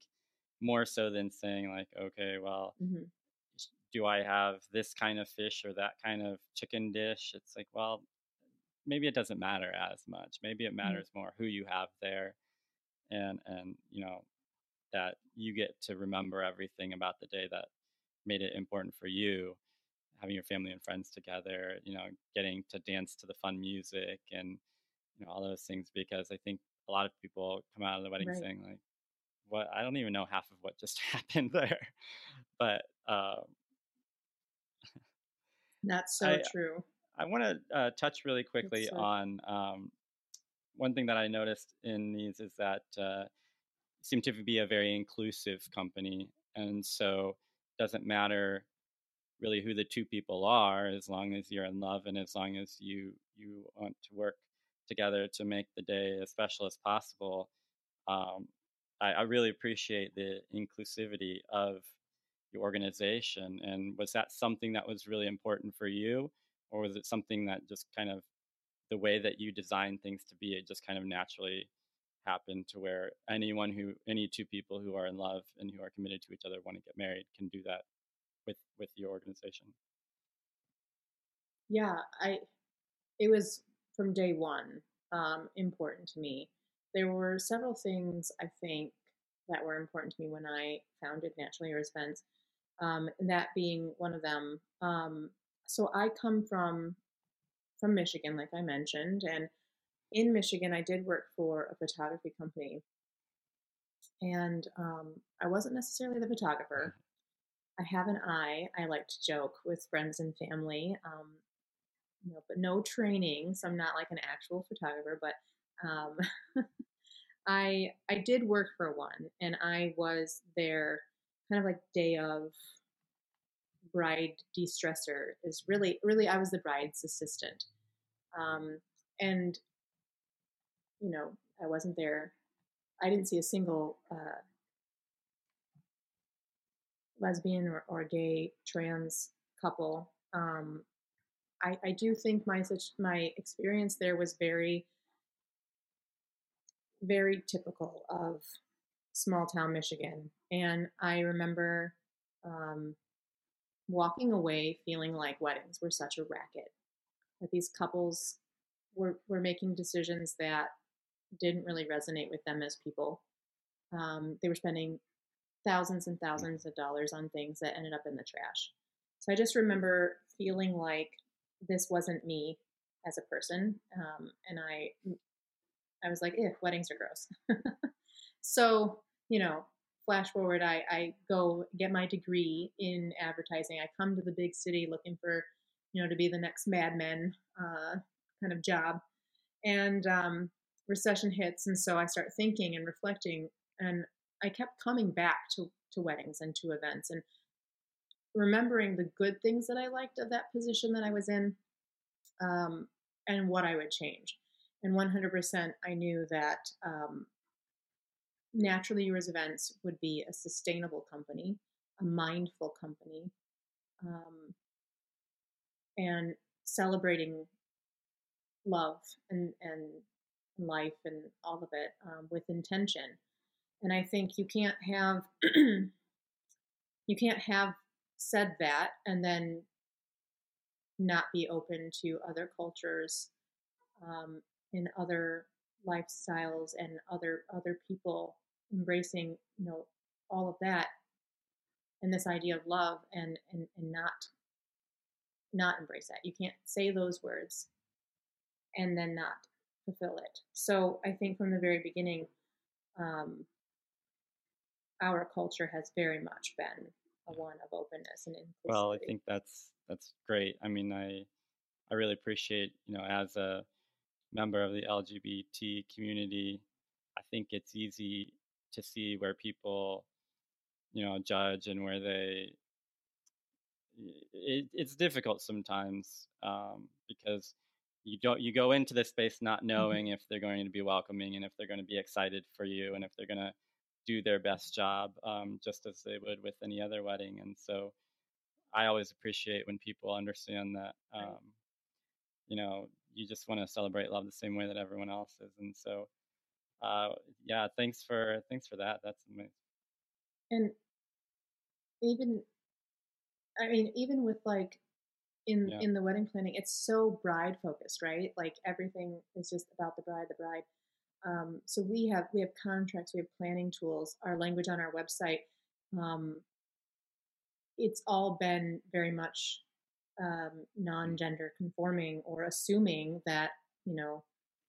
more so than saying, like, okay, well, mm-hmm. Do I have this kind of fish or that kind of chicken dish? It's like, well, maybe it doesn't matter as much. Maybe it mm-hmm. matters more who you have there and, and, you know, that you get to remember everything about the day that made it important for you having your family and friends together, you know, getting to dance to the fun music and you know all those things because I think a lot of people come out of the wedding right. saying like, "What? I don't even know half of what just [laughs] happened there," but um, that's so I, true. I want to uh, touch really quickly so on um, one thing that I noticed in these is that uh, seem to be a very inclusive company, and so it doesn't matter really who the two people are as long as you're in love and as long as you you want to work together to make the day as special as possible um, I, I, really appreciate the inclusivity of your organization and was that something that was really important for you or was it something that just kind of the way that you design things to be it just kind of naturally happened to where anyone who any two people who are in love and who are committed to each other want to get married can do that with with your organization? Yeah, I it was from day one um, important to me. There were several things I think that were important to me when I founded Naturally Events, um, and that being one of them. Um, so I come from from Michigan, like I mentioned, and in Michigan, I did work for a photography company, and um, I wasn't necessarily the photographer. I have an eye. I like to joke with friends and family, um, you know, but no training. So I'm not like an actual photographer, but um, [laughs] I I did work for one, and I was their kind of like day of bride de-stressor. Is really really I was the bride's assistant, um, and you know I wasn't there. I didn't see a single uh, lesbian or, or gay trans couple. Um, I, I do think my such my experience there was very very typical of small town Michigan, and I remember um, walking away feeling like weddings were such a racket. That these couples were were making decisions that didn't really resonate with them as people. Um, they were spending thousands and thousands of dollars on things that ended up in the trash. So I just remember feeling like this wasn't me as a person, um, and I, I was like, "Eh, weddings are gross." [laughs] so you know, flash forward, I, I go get my degree in advertising. I come to the big city looking for, you know, to be the next Mad Men uh, kind of job, and um, recession hits, and so I start thinking and reflecting, and I kept coming back to, to weddings and to events and remembering the good things that I liked of that position that I was in um, and what I would change. And 100% I knew that um, Naturally Yours Events would be a sustainable company, a mindful company, um, and celebrating love and, and life and all of it um, with intention. And I think you can't have [clears throat] you can't have said that and then not be open to other cultures um, and other lifestyles and other other people embracing you know all of that and this idea of love and and, and not not embrace that you can't say those words and then not fulfill it so i think from the very beginning um, our culture has very much been a one of openness and inclusivity. Well, I think that's that's great. I mean, I I really appreciate you know as a member of the LGBT community, I think it's easy to see where people you know judge and where they it, it's difficult sometimes um, because you don't you go into this space not Mm-hmm. knowing if they're going to be welcoming and if they're going to be excited for you and if they're going to do their best job um, just as they would with any other wedding and so i always appreciate when people understand that um, you know you just want to celebrate love the same way that everyone else is and so uh, yeah thanks for thanks for that that's amazing and even i mean even with like in Yeah. in the wedding planning it's so bride focused right? Like everything is just about the bride the bride. Um, so we have we have contracts we have planning tools our language on our website um, it's all been very much um, non-gender conforming or assuming that you know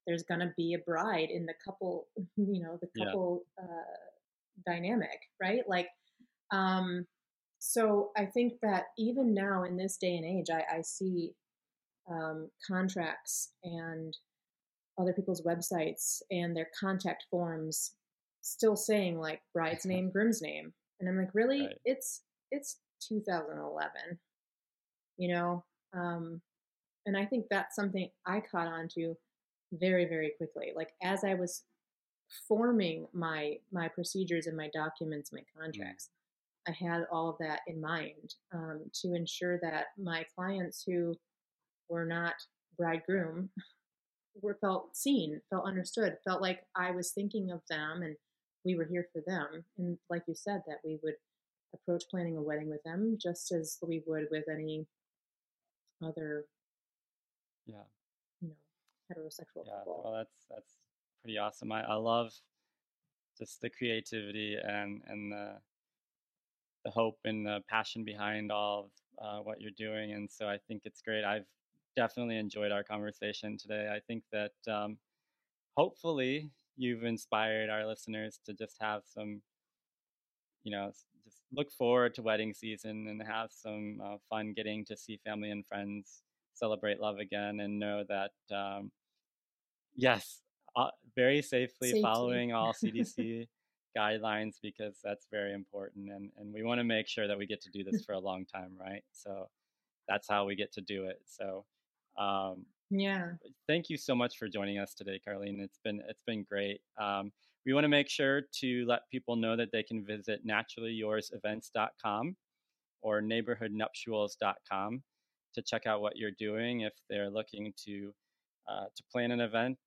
there's going to be a bride in the couple [laughs] you know the Yeah. couple uh, dynamic right like um, so I think that even now in this day and age, I, I see um, contracts and other people's websites and their contact forms still saying like bride's [laughs] name, groom's name, and I'm like, really? Right. It's it's 2011, you know. Um, and I think that's something I caught on to very very quickly. Like as I was forming my my procedures and my documents, my contracts. I had all of that in mind um, to ensure that my clients who were not bridegroom were felt seen, felt understood, felt like I was thinking of them and we were here for them. And like you said, that we would approach planning a wedding with them just as we would with any other, yeah heterosexual yeah couple. well that's that's pretty awesome. I, I love just the creativity and and the the hope and the passion behind all of uh, what you're doing and so i think it's great. I've definitely enjoyed our conversation today. I think that um, hopefully you've inspired our listeners to just have some you know just look forward to wedding season and have some uh, fun getting to see family and friends celebrate love again and know that um, yes uh, very safely Safety. following all [laughs] cdc guidelines because that's very important and, and we want to make sure that we get to do this [laughs] for a long time right so that's how we get to do it so um, Yeah. thank you so much for joining us today, Carlene. It's been it's been great. Um, we want to make sure to let people know that they can visit naturallyoursevents.com or neighborhoodnuptials.com to check out what you're doing if they're looking to uh, to plan an event.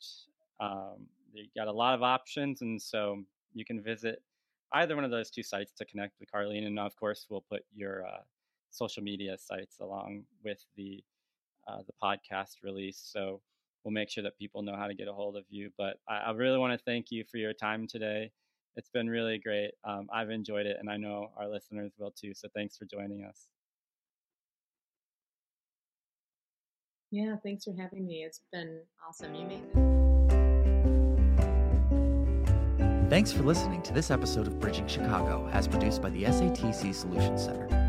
Um, you got a lot of options, and so you can visit either one of those two sites to connect with Carlene. And of course, we'll put your uh, social media sites along with the uh, the podcast release. So we'll make sure that people know how to get a hold of you. But I, I really want to thank you for your time today. It's been really great. Um, I've enjoyed it, and I know our listeners will too. So thanks for joining us. Yeah. Thanks for having me. It's been awesome. You made it. Thanks for listening to this episode of Bridging Chicago, as produced by the SATC Solutions Center.